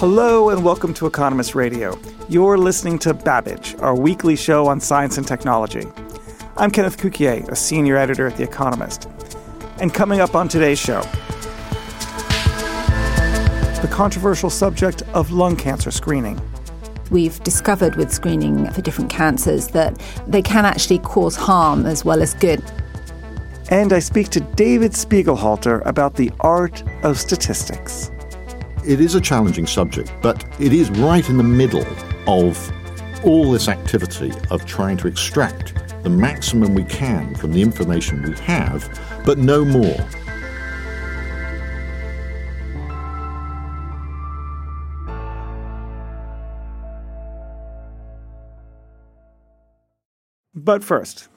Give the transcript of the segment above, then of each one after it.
Hello and welcome to Economist Radio. You're listening to Babbage, our weekly show on science and technology. I'm Kenneth Cukier, a senior editor at The Economist. And coming up on today's show, the controversial subject of lung cancer screening. We've discovered with screening for different cancers that they can actually cause harm as well as good. And I speak to David Spiegelhalter about the art of statistics. It is a challenging subject, but it is right in the middle of all this activity of trying to extract the maximum we can from the information we have, but no more. But first,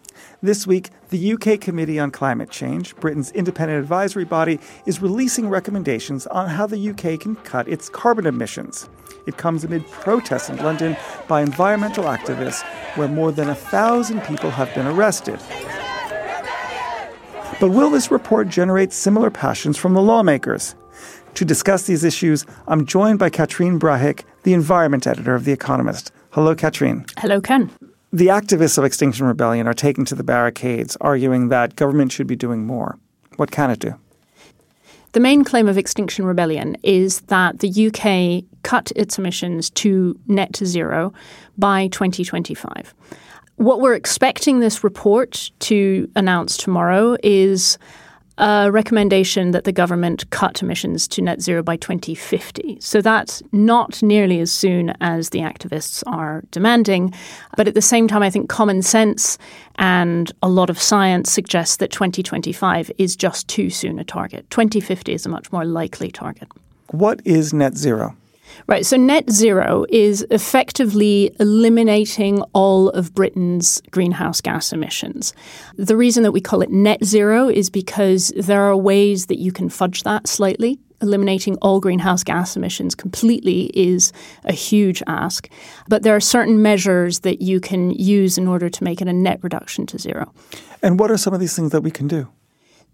this week, the UK Committee on Climate Change, Britain's independent advisory body, is releasing recommendations on how the UK can cut its carbon emissions. It comes amid protests in London by environmental activists, where more than a thousand people have been arrested. But will this report generate similar passions from the lawmakers? To discuss these issues, I'm joined by Catherine Brahic, the environment editor of The Economist. Hello, Catherine. Hello, Ken. The activists of Extinction Rebellion are taking to the barricades, arguing that government should be doing more. What can it do? The main claim of Extinction Rebellion is that the UK cut its emissions to net zero by 2025. What we're expecting this report to announce tomorrow is a recommendation that the government cut emissions to net zero by 2050. So that's not nearly as soon as the activists are demanding. But at the same time, I think common sense and a lot of science suggests that 2025 is just too soon a target. 2050 is a much more likely target. What is net zero? Right. So net zero is effectively eliminating all of Britain's greenhouse gas emissions. The reason that we call it net zero is because there are ways that you can fudge that slightly. Eliminating all greenhouse gas emissions completely is a huge ask. But there are certain measures that you can use in order to make it a net reduction to zero. And what are some of these things that we can do?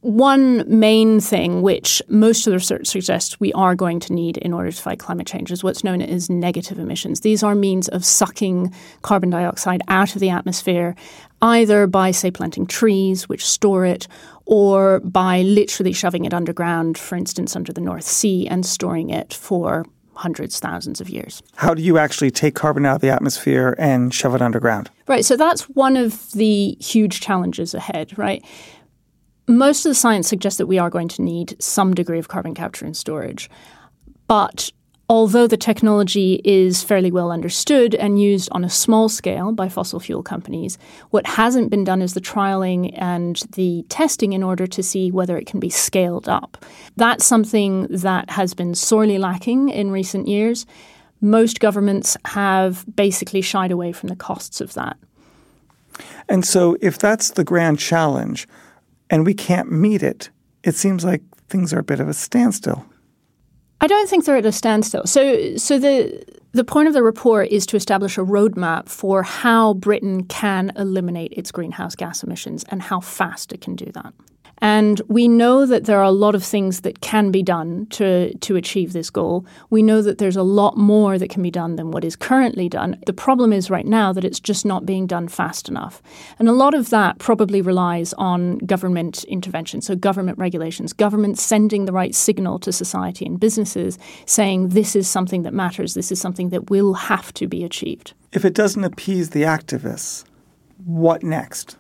One main thing which most of the research suggests we are going to need in order to fight climate change is what's known as negative emissions. These are means of sucking carbon dioxide out of the atmosphere, either by, say, planting trees, which store it, or by literally shoving it underground, for instance, under the North Sea, and storing it for hundreds, thousands of years. How do you actually take carbon out of the atmosphere and shove it underground? Right. So that's one of the huge challenges ahead, right? Most of the science suggests that we are going to need some degree of carbon capture and storage. But although the technology is fairly well understood and used on a small scale by fossil fuel companies, what hasn't been done is the trialing and the testing in order to see whether it can be scaled up. That's something that has been sorely lacking in recent years. Most governments have basically shied away from the costs of that. And so, if that's the grand challenge, and we can't meet it, it seems like things are a bit of a standstill. I don't think they're at a standstill. So, so the the point of the report is to establish a roadmap for how Britain can eliminate its greenhouse gas emissions and how fast it can do that. And we know that there are a lot of things that can be done to, to achieve this goal. We know that there's a lot more that can be done than what is currently done. The problem is right now that it's just not being done fast enough. And a lot of that probably relies on government intervention, so government regulations, government sending the right signal to society and businesses saying this is something that matters, this is something that will have to be achieved. If it doesn't appease the activists, what next?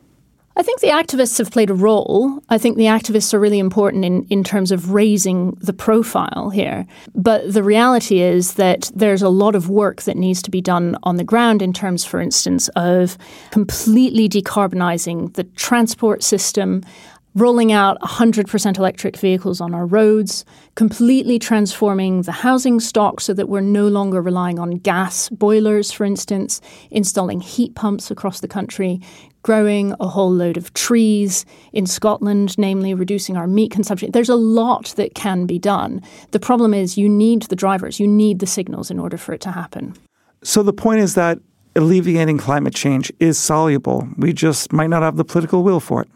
I think the activists have played a role. I think the activists are really important in, in terms of raising the profile here. But the reality is that there's a lot of work that needs to be done on the ground in terms, for instance, of completely decarbonizing the transport system, rolling out 100% electric vehicles on our roads, completely transforming the housing stock so that we're no longer relying on gas boilers, for instance, installing heat pumps across the country, growing a whole load of trees in Scotland, namely reducing our meat consumption. There's a lot that can be done. The problem is you need the drivers, you need the signals in order for it to happen. So the point is that alleviating climate change is soluble. We just might not have the political will for it.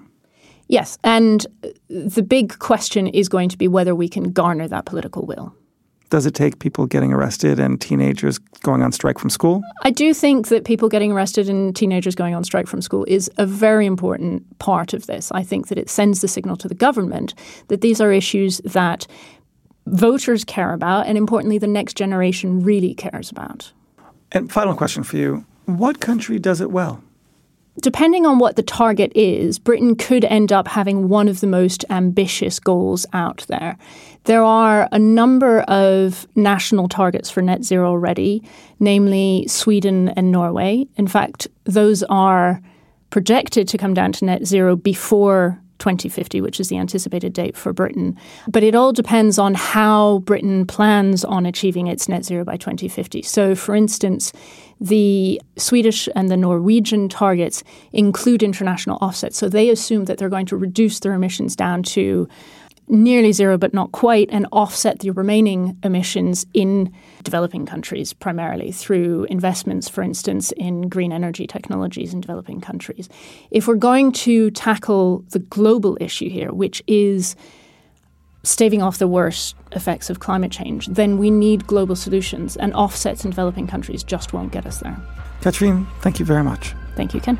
Yes, and the big question is going to be whether we can garner that political will. Does it take people getting arrested and teenagers going on strike from school? I do think that people getting arrested and teenagers going on strike from school is a very important part of this. I think that it sends the signal to the government that these are issues that voters care about, and importantly, the next generation really cares about. And final question for you What country does it well? Depending on what the target is, Britain could end up having one of the most ambitious goals out there. There are a number of national targets for net zero already, namely Sweden and Norway. In fact, those are projected to come down to net zero before 2050, which is the anticipated date for Britain. But it all depends on how Britain plans on achieving its net zero by 2050. So, for instance, the Swedish and the Norwegian targets include international offsets. So they assume that they're going to reduce their emissions down to nearly zero, but not quite, and offset the remaining emissions in developing countries primarily through investments, for instance, in green energy technologies in developing countries. If we're going to tackle the global issue here, which is staving off the worst effects of climate change, then we need global solutions, and offsets in developing countries just won't get us there. Catherine, thank you very much. Thank you, Ken.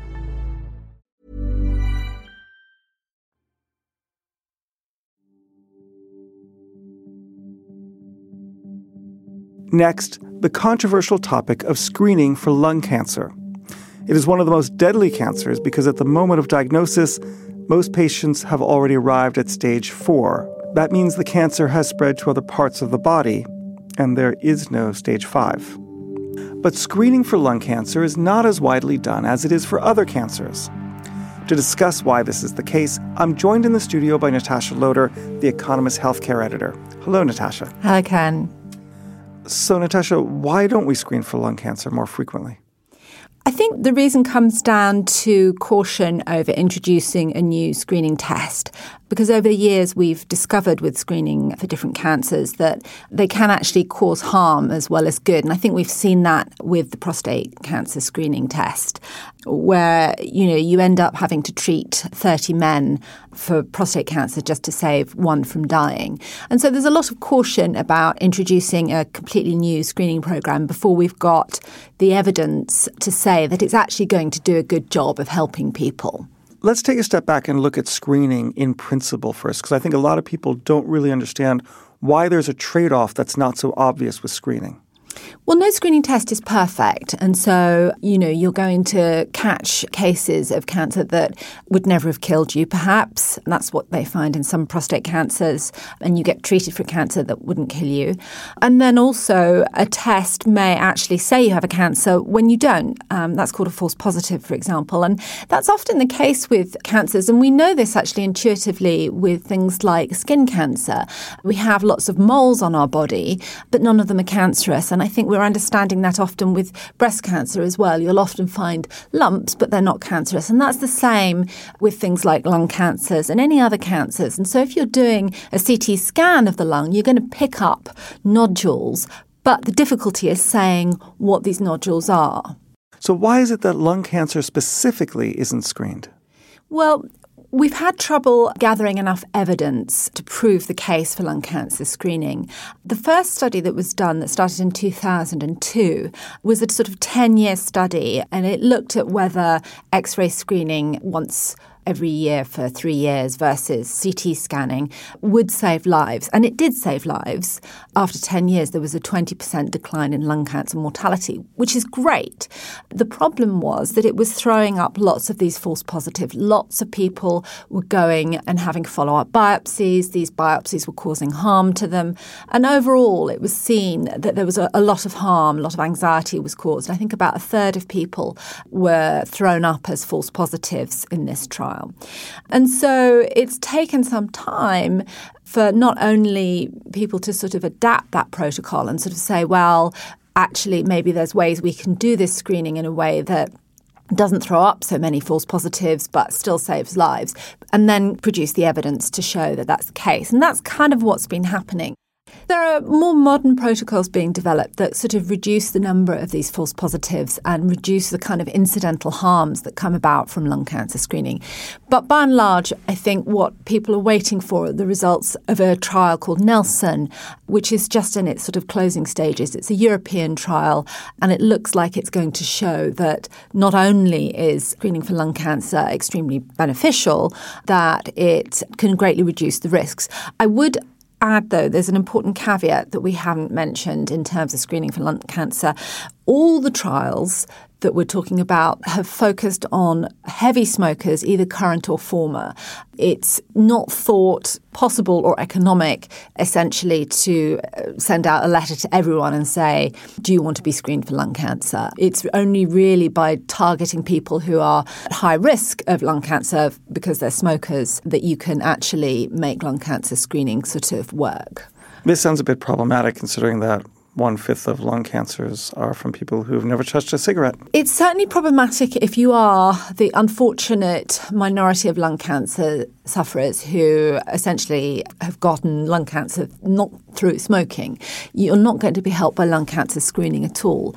Next, the controversial topic of screening for lung cancer. It is one of the most deadly cancers because at the moment of diagnosis, most patients have already arrived at stage four. That means the cancer has spread to other parts of the body, and there is no stage five. But screening for lung cancer is not as widely done as it is for other cancers. To discuss why this is the case, I'm joined in the studio by Natasha Loder, The Economist healthcare editor. Hello, Natasha. Hello, Ken. So, Natasha, why don't we screen for lung cancer more frequently? I think the reason comes down to caution over introducing a new screening test because over the years we've discovered with screening for different cancers that they can actually cause harm as well as good. And I think we've seen that with the prostate cancer screening test, where you know you end up having to treat 30 men for prostate cancer just to save one from dying. And so there's a lot of caution about introducing a completely new screening program before we've got the evidence to say that it's actually going to do a good job of helping people. Let's take a step back and look at screening in principle first, because I think a lot of people don't really understand why there's a trade off that's not so obvious with screening. Well, no screening test is perfect. And so, you know, you're going to catch cases of cancer that would never have killed you, perhaps. And that's what they find in some prostate cancers. And you get treated for cancer that wouldn't kill you. And then also, a test may actually say you have a cancer when you don't. Um, that's called a false positive, for example. And that's often the case with cancers. And we know this actually intuitively with things like skin cancer. We have lots of moles on our body, but none of them are cancerous. And I think we're understanding that often with breast cancer as well. You'll often find lumps, but they're not cancerous. And that's the same with things like lung cancers and any other cancers. And so if you're doing a CT scan of the lung, you're going to pick up nodules. But the difficulty is saying what these nodules are. So, why is it that lung cancer specifically isn't screened? Well, We've had trouble gathering enough evidence to prove the case for lung cancer screening. The first study that was done, that started in 2002, was a sort of 10 year study, and it looked at whether x ray screening once every year for three years versus CT scanning would save lives. And it did save lives. After 10 years, there was a 20% decline in lung cancer mortality, which is great. The problem was that it was throwing up lots of these false positives. Lots of people were going and having follow up biopsies. These biopsies were causing harm to them. And overall, it was seen that there was a, a lot of harm, a lot of anxiety was caused. I think about a third of people were thrown up as false positives in this trial And so it's taken some time for not only people to sort of adapt that protocol and sort of say, well, actually, maybe there's ways we can do this screening in a way that doesn't throw up so many false positives but still saves lives, and then produce the evidence to show that that's the case. And that's kind of what's been happening. There are more modern protocols being developed that sort of reduce the number of these false positives and reduce the kind of incidental harms that come about from lung cancer screening. But by and large, I think what people are waiting for are the results of a trial called Nelson, which is just in its sort of closing stages. It's a European trial, and it looks like it's going to show that not only is screening for lung cancer extremely beneficial, that it can greatly reduce the risks. I would add, though, there's an important caveat that we haven't mentioned in terms of screening for lung cancer. All the trials that we're talking about have focused on heavy smokers, either current or former. It's not thought possible or economic, essentially, to uh, send out a letter to everyone and say, Do you want to be screened for lung cancer? It's only really by targeting people who are at high risk of lung cancer because they're smokers that you can actually make lung cancer screening sort of work. This sounds a bit problematic considering that one fifth of lung cancers are from people who've never touched a cigarette. It's certainly problematic if you are the unfortunate minority of lung cancer sufferers who essentially have gotten lung cancer not through smoking. You're not going to be helped by lung cancer screening at all.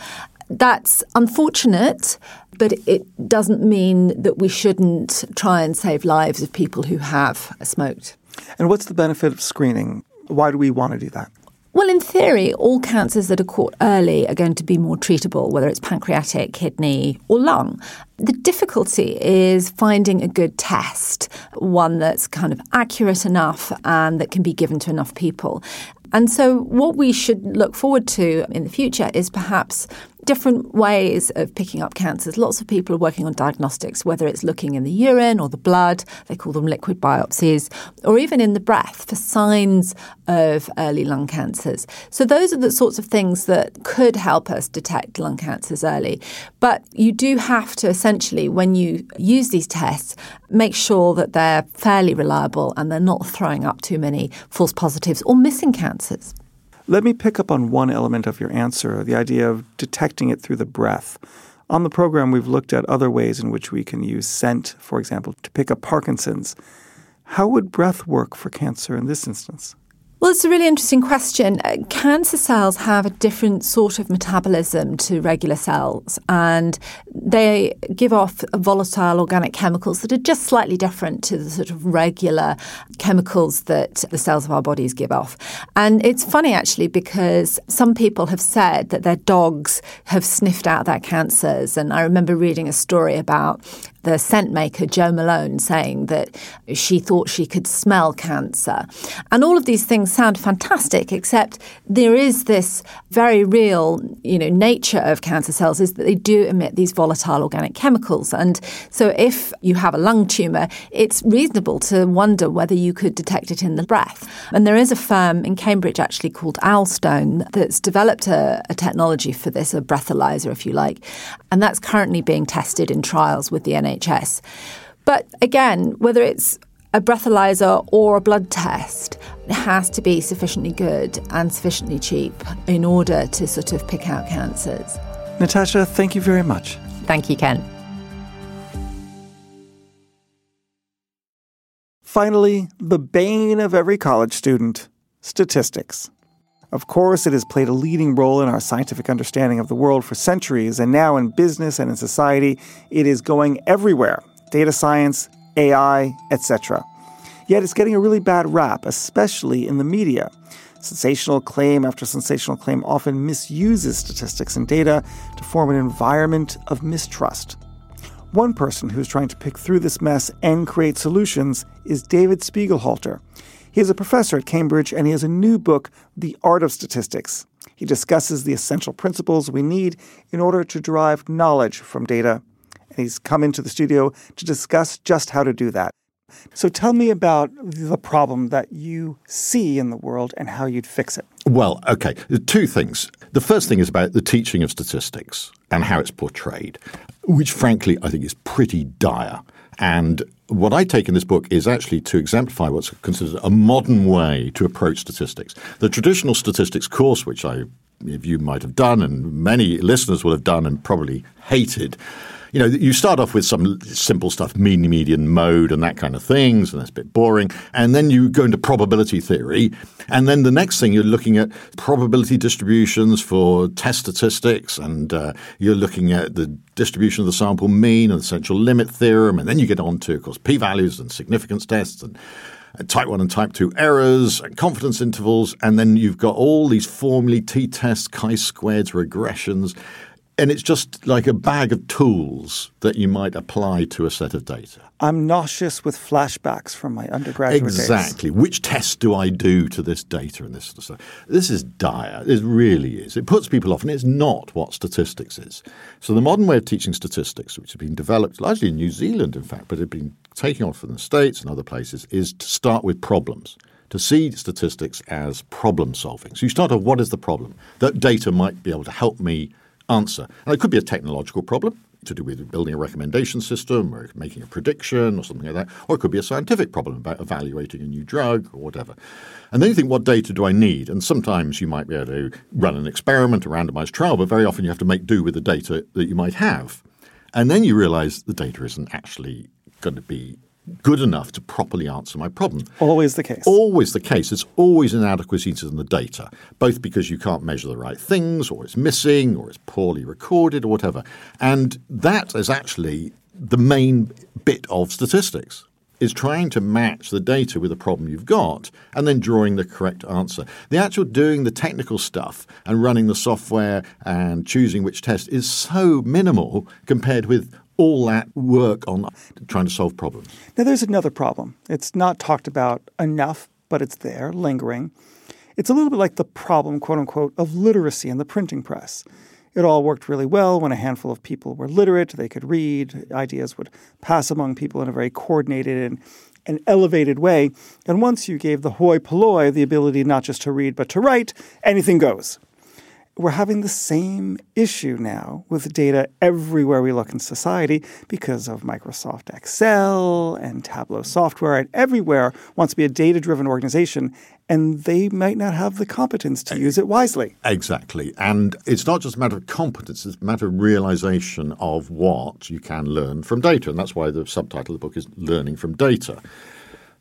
That's unfortunate, but it doesn't mean that we shouldn't try and save lives of people who have smoked. And what's the benefit of screening? Why do we want to do that? Well, in theory, all cancers that are caught early are going to be more treatable, whether it's pancreatic, kidney, or lung. The difficulty is finding a good test, one that's kind of accurate enough and that can be given to enough people. And so, what we should look forward to in the future is perhaps different ways of picking up cancers. Lots of people are working on diagnostics, whether it's looking in the urine or the blood, they call them liquid biopsies, or even in the breath for signs of early lung cancers. So, those are the sorts of things that could help us detect lung cancers early. But you do have to essentially, when you use these tests, make sure that they're fairly reliable and they're not throwing up too many false positives or missing cancers. Let me pick up on one element of your answer the idea of detecting it through the breath. On the program, we've looked at other ways in which we can use scent, for example, to pick up Parkinson's. How would breath work for cancer in this instance? Well, it's a really interesting question. Uh, cancer cells have a different sort of metabolism to regular cells, and they give off volatile organic chemicals that are just slightly different to the sort of regular chemicals that the cells of our bodies give off. And it's funny actually because some people have said that their dogs have sniffed out their cancers. And I remember reading a story about the scent maker Jo Malone saying that she thought she could smell cancer. And all of these things sound fantastic, except there is this very real, you know, nature of cancer cells is that they do emit these volatile organic chemicals. And so if you have a lung tumor, it's reasonable to wonder whether you could detect it in the breath. And there is a firm in Cambridge actually called Owlstone that's developed a, a technology for this, a breathalyzer, if you like. And that's currently being tested in trials with the NHS. But again, whether it's a breathalyzer or a blood test it has to be sufficiently good and sufficiently cheap in order to sort of pick out cancers. Natasha, thank you very much. Thank you, Ken. Finally, the bane of every college student statistics. Of course, it has played a leading role in our scientific understanding of the world for centuries, and now in business and in society, it is going everywhere. Data science AI, etc. Yet it's getting a really bad rap, especially in the media. Sensational claim after sensational claim often misuses statistics and data to form an environment of mistrust. One person who's trying to pick through this mess and create solutions is David Spiegelhalter. He is a professor at Cambridge and he has a new book, The Art of Statistics. He discusses the essential principles we need in order to derive knowledge from data. And he's come into the studio to discuss just how to do that. So tell me about the problem that you see in the world and how you'd fix it. Well, okay, two things. The first thing is about the teaching of statistics and how it's portrayed, which frankly I think is pretty dire. And what I take in this book is actually to exemplify what's considered a modern way to approach statistics. The traditional statistics course, which I if you might have done and many listeners will have done and probably hated, you know, you start off with some simple stuff, mean, median, mode, and that kind of things, and that's a bit boring. And then you go into probability theory. And then the next thing you're looking at probability distributions for test statistics, and uh, you're looking at the distribution of the sample mean and the central limit theorem. And then you get on to, of course, p values and significance tests and type 1 and type 2 errors and confidence intervals, and then you've got all these formulae, t-tests, chi-squareds, regressions, and it's just like a bag of tools that you might apply to a set of data. I'm nauseous with flashbacks from my undergraduate exactly. days. Which test do I do to this data and this sort of stuff? This is dire. It really is. It puts people off, and it's not what statistics is. So the modern way of teaching statistics, which has been developed largely in New Zealand, in fact, but has been taking off in the States and other places, is to start with problems to see statistics as problem solving. So you start off, what is the problem? That data might be able to help me answer. And it could be a technological problem to do with building a recommendation system or making a prediction or something like that, or it could be a scientific problem about evaluating a new drug or whatever. And then you think, what data do I need? And sometimes you might be able to run an experiment, a randomized trial, but very often you have to make do with the data that you might have. And then you realize the data isn't actually going to be good enough to properly answer my problem. Always the case. Always the case. There's always inadequacies in the data, both because you can't measure the right things, or it's missing, or it's poorly recorded, or whatever. And that is actually the main bit of statistics. Is trying to match the data with the problem you've got and then drawing the correct answer. The actual doing the technical stuff and running the software and choosing which test is so minimal compared with all that work on trying to solve problems. Now, there's another problem. It's not talked about enough, but it's there, lingering. It's a little bit like the problem, quote unquote, of literacy in the printing press. It all worked really well when a handful of people were literate, they could read, ideas would pass among people in a very coordinated and, and elevated way. And once you gave the hoi polloi the ability not just to read but to write, anything goes we're having the same issue now with data everywhere we look in society because of Microsoft Excel and Tableau software, and everywhere wants to be a data driven organization, and they might not have the competence to use it wisely. Exactly. And it's not just a matter of competence, it's a matter of realization of what you can learn from data. And that's why the subtitle of the book is Learning from Data.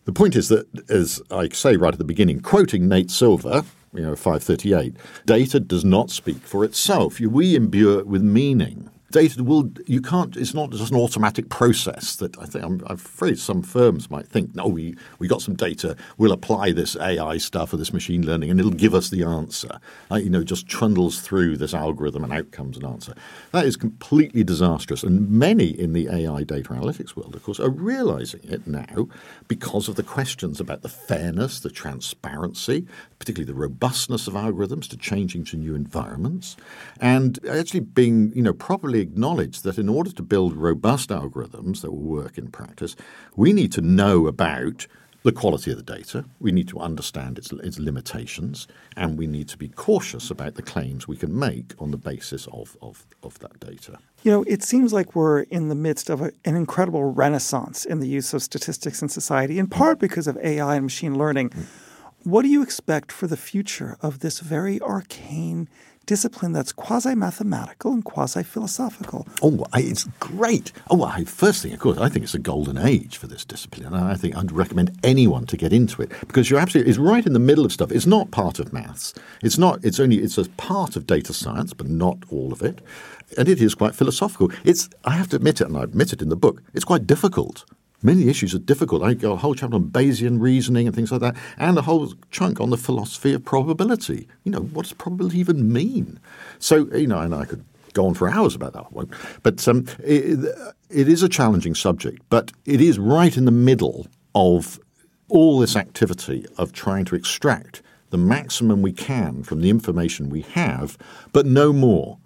The point is that, as I say right at the beginning, quoting Nate Silver, you know, 538. Data does not speak for itself. We imbue it with meaning data will you can't it's not just an automatic process that I think I'm, I'm, afraid some firms might think no we we got some data we'll apply this AI stuff or this machine learning and it'll give us the answer. You know just trundles through this algorithm and out comes an answer. That is completely disastrous. And many in the AI data analytics world of course are realizing it now because of the questions about the fairness the transparency particularly the robustness of algorithms to changing to new environments. And actually being you know properly acknowledge that in order to build robust algorithms that will work in practice, we need to know about the quality of the data, we need to understand its, its limitations, and we need to be cautious about the claims we can make on the basis of, of, of that data. You know, it seems like we're in the midst of a, an incredible renaissance in the use of statistics in society, in part because of AI and machine learning. Mm. What do you expect for the future of this very arcane discipline that's quasi mathematical and quasi philosophical. Oh, it's great. Oh, I, first thing, of course, I think it's a golden age for this discipline. I think I'd recommend anyone to get into it because you're absolutely, it's right in the middle of stuff. It's not part of maths. It's not, it's only, it's a part of data science, but not all of it. And it is quite philosophical. It's, I have to admit it, and I admit it in the book, it's quite difficult Many issues are difficult. I got a whole chapter on Bayesian reasoning and things like that, and a whole chunk on the philosophy of probability. You know, what does probability even mean? So, you know, and I could go on for hours about that. Won't. But um, it, it is a challenging subject, but it is right in the middle of all this activity of trying to extract the maximum we can from the information we have, but no more.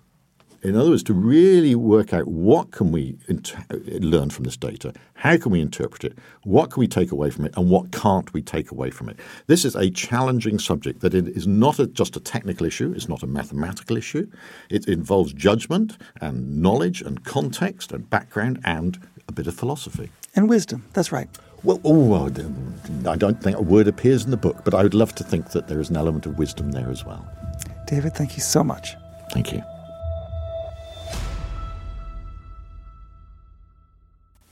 In other words, to really work out what can we inter- learn from this data, how can we interpret it, what can we take away from it, and what can't we take away from it. This is a challenging subject that it is not a, just a technical issue, it's not a mathematical issue. It involves judgment and knowledge and context and background and a bit of philosophy. And wisdom, that's right. Well, oh, I don't think a word appears in the book, but I would love to think that there is an element of wisdom there as well. David, thank you so much. Thank you.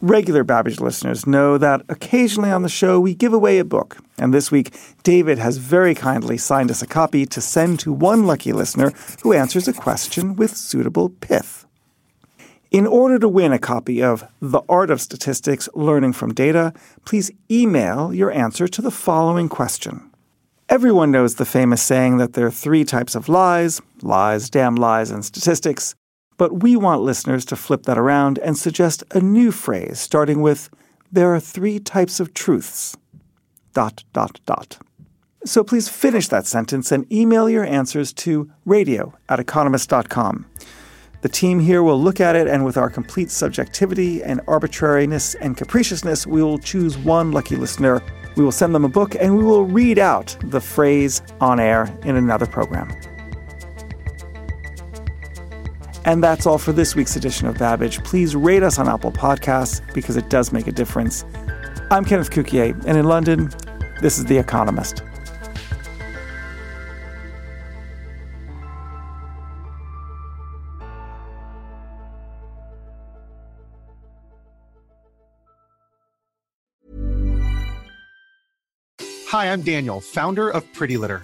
Regular Babbage listeners know that occasionally on the show we give away a book. And this week, David has very kindly signed us a copy to send to one lucky listener who answers a question with suitable pith. In order to win a copy of The Art of Statistics Learning from Data, please email your answer to the following question. Everyone knows the famous saying that there are three types of lies lies, damn lies, and statistics. But we want listeners to flip that around and suggest a new phrase starting with, there are three types of truths. Dot, dot, dot. So please finish that sentence and email your answers to radio at economist.com. The team here will look at it, and with our complete subjectivity and arbitrariness and capriciousness, we will choose one lucky listener. We will send them a book, and we will read out the phrase on air in another program. And that's all for this week's edition of Babbage. Please rate us on Apple Podcasts because it does make a difference. I'm Kenneth Cukier, and in London, this is The Economist. Hi, I'm Daniel, founder of Pretty Litter.